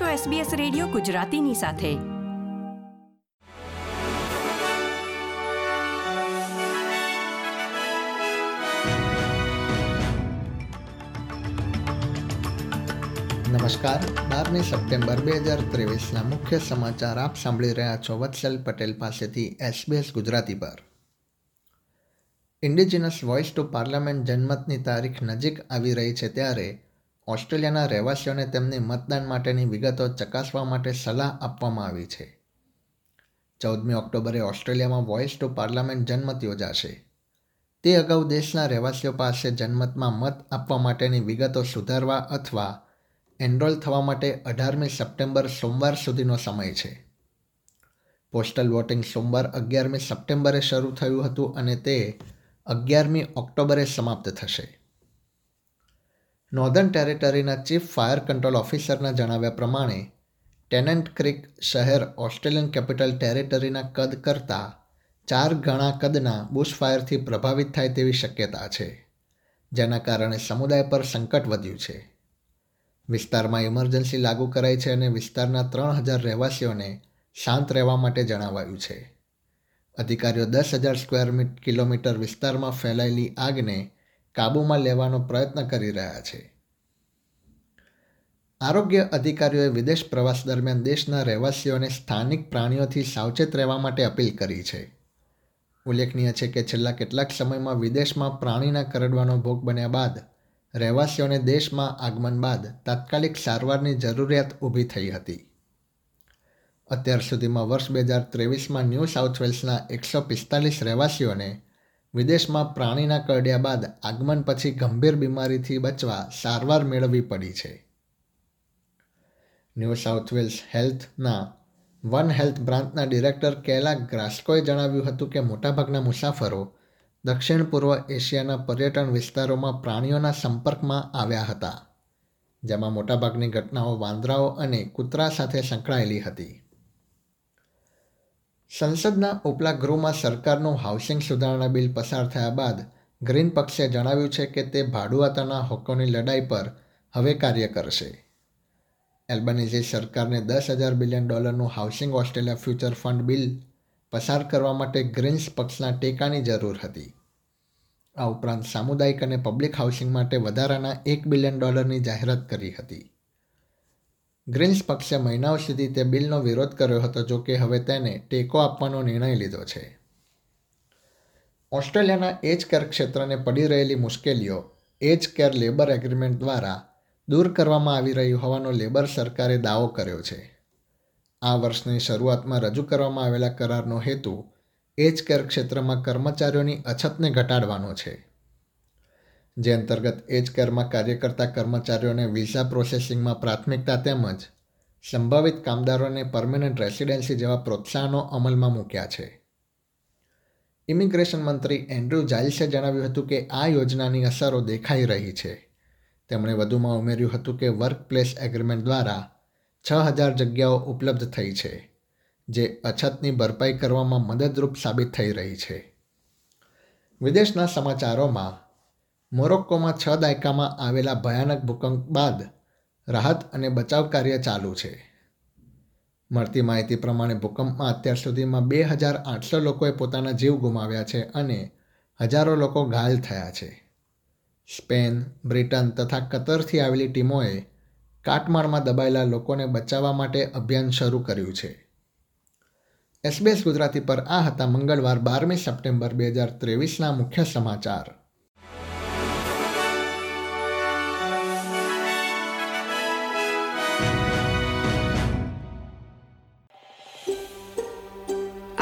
છો SBS radio ગુજરાતીની સાથે. નમસ્કાર. બારમી સપ્ટેમ્બર બે હજાર ત્રેવીસના મુખ્ય સમાચાર આપ સાંભળી રહ્યા છો વત્સલ પટેલ પાસેથી એસબીએસ ગુજરાતી પર. ઇન્ડિજિનસ વોઇસ ટુ પાર્લામેન્ટ જનમતની તારીખ નજીક આવી રહી છે ત્યારે ઓસ્ટ્રેલિયાના રહેવાસીઓને તેમની મતદાન માટેની વિગતો ચકાસવા માટે સલાહ આપવામાં આવી છે. ચૌદમી ઓક્ટોબરે ઓસ્ટ્રેલિયામાં વોઇસ ટુ પાર્લામેન્ટ જનમત યોજાશે. તે અગાઉ દેશના રહેવાસીઓ પાસે જનમતમાં મત આપવા માટેની વિગતો સુધારવા અથવા એનરોલ થવા માટે અઢારમી સપ્ટેમ્બર સોમવાર સુધીનો સમય છે. પોસ્ટલ વોટિંગ સોમવાર અગિયારમી સપ્ટેમ્બરે શરૂ થયું હતું અને તે અગિયારમી ઓક્ટોબરે સમાપ્ત થશે. નોર્ધન ટેરેટરીના ચીફ ફાયર કંટ્રોલ ઓફિસરના જણાવ્યા પ્રમાણે ટેનન્ટ ક્રિક શહેર ઓસ્ટ્રેલિયન કેપિટલ ટેરેટરીના કદ કરતાં ચાર ગણા કદના બુશફાયરથી પ્રભાવિત થાય તેવી શક્યતા છે, જેના કારણે સમુદાય પર સંકટ વધ્યું છે. વિસ્તારમાં ઇમરજન્સી લાગુ કરાઈ છે અને વિસ્તારના ત્રણ હજાર રહેવાસીઓને શાંત રહેવા માટે જણાવાયું છે. અધિકારીઓ દસ હજાર સ્ક્વેર કિલોમીટર વિસ્તારમાં ફેલાયેલી આગને કાબૂમાં લેવાનો પ્રયત્ન કરી રહ્યા છે. આરોગ્ય અધિકારીઓએ વિદેશ પ્રવાસ દરમિયાન દેશના રહેવાસીઓને સ્થાનિક પ્રાણીઓથી સાવચેત રહેવા માટે અપીલ કરી છે. ઉલ્લેખનીય છે કે છેલ્લા કેટલાક સમયમાં વિદેશમાં પ્રાણીના કરડવાનો ભોગ બન્યા બાદ રહેવાસીઓને દેશમાં આગમન બાદ તાત્કાલિક સારવારની જરૂરિયાત ઊભી થઈ હતી. અત્યાર સુધીમાં વર્ષ બે હજાર ત્રેવીસમાં ન્યૂ સાઉથ વેલ્સના એકસો પિસ્તાલીસ રહેવાસીઓને વિદેશમાં પ્રાણીના કરડ્યા બાદ આગમન પછી ગંભીર બીમારીથી બચવા સારવાર મેળવવી પડી છે. ન્યૂ સાઉથ વેલ્સ હેલ્થના વન હેલ્થ બ્રાન્ચના ડિરેક્ટર કેલા ગ્રાસ્કોએ જણાવ્યું હતું કે મોટાભાગના મુસાફરો દક્ષિણ પૂર્વ એશિયાના પર્યટન વિસ્તારોમાં પ્રાણીઓના સંપર્કમાં આવ્યા હતા, જેમાં મોટાભાગની ઘટનાઓ વાંદરાઓ અને કૂતરા સાથે સંકળાયેલી હતી. સંસદના ઉપલા ગૃહમાં સરકારનું હાઉસિંગ સુધારણા બિલ પસાર થયા બાદ ગ્રીન પક્ષે જણાવ્યું છે કે તે ભાડુઆતાના હકોની લડાઈ પર હવે કાર્ય કરશે. એલ્બનીઝે સરકારને દસ હજાર બિલિયન ડોલરનું Housing Australia Future Fund bill પસાર કરવા માટે ગ્રીન્સ પક્ષના ટેકાની જરૂર હતી. આ ઉપરાંત સામુદાયિક અને પબ્લિક હાઉસિંગ માટે વધારાના એક બિલિયન ડોલરની જાહેરાત કરી હતી. ગ્રીન્સ પક્ષે મહિનાઓ સુધી તે બિલનો વિરોધ કર્યો હતો, જો કે હવે તેને ટેકો આપવાનો નિર્ણય લીધો છે. ઓસ્ટ્રેલિયાના એજ કેર ક્ષેત્રને પડી રહેલી મુશ્કેલીઓ એજ કેર લેબર એગ્રીમેન્ટ દ્વારા દૂર કરવામાં આવી રહ્યું હોવાનો લેબર સરકારે દાવો કર્યો છે. આ વર્ષની શરૂઆતમાં રજૂ કરવામાં આવેલા કરારનો હેતુ એજ કેર ક્ષેત્રમાં કર્મચારીઓની અછતને ઘટાડવાનો છે. જે અંતર્ગત એજ કેરમાં કાર્ય કરતા કર્મચારીઓને વિઝા પ્રોસેસિંગમાં પ્રાથમિકતા તેમજ સંભવિત કામદારોને પરમેનન્ટ રેસિડેન્સી જેવા પ્રોત્સાહનો અમલમાં મૂક્યા છે. ઇમિગ્રેશન મંત્રી એન્ડ્રુ જાઇલ્સે જણાવ્યું હતું કે આ યોજનાની અસરો દેખાઈ રહી છે. તેમણે વધુમાં ઉમેર્યું હતું કે વર્ક પ્લેસ એગ્રીમેન્ટ દ્વારા છ હજાર જગ્યાઓ ઉપલબ્ધ થઈ છે, જે અછતની ભરપાઈ કરવામાં મદદરૂપ સાબિત થઈ રહી છે. વિદેશના સમાચારોમાં મોરોક્કોમાં છ દાયકામાં આવેલા ભયાનક ભૂકંપ બાદ રાહત અને બચાવ કાર્ય ચાલુ છે. મળતી માહિતી પ્રમાણે ભૂકંપમાં અત્યાર સુધીમાં બે હજાર આઠસો લોકોએ પોતાના જીવ ગુમાવ્યા છે અને હજારો લોકો ઘાયલ થયા છે. સ્પેન, બ્રિટન તથા કતરથી આવેલી ટીમોએ કાટમાળમાં દબાયેલા લોકોને બચાવવા માટે અભિયાન શરૂ કર્યું છે. એસબીએસ ગુજરાતી પર આ હતા મંગળવાર બારમી સપ્ટેમ્બર બે હજાર ત્રેવીસના મુખ્ય સમાચાર.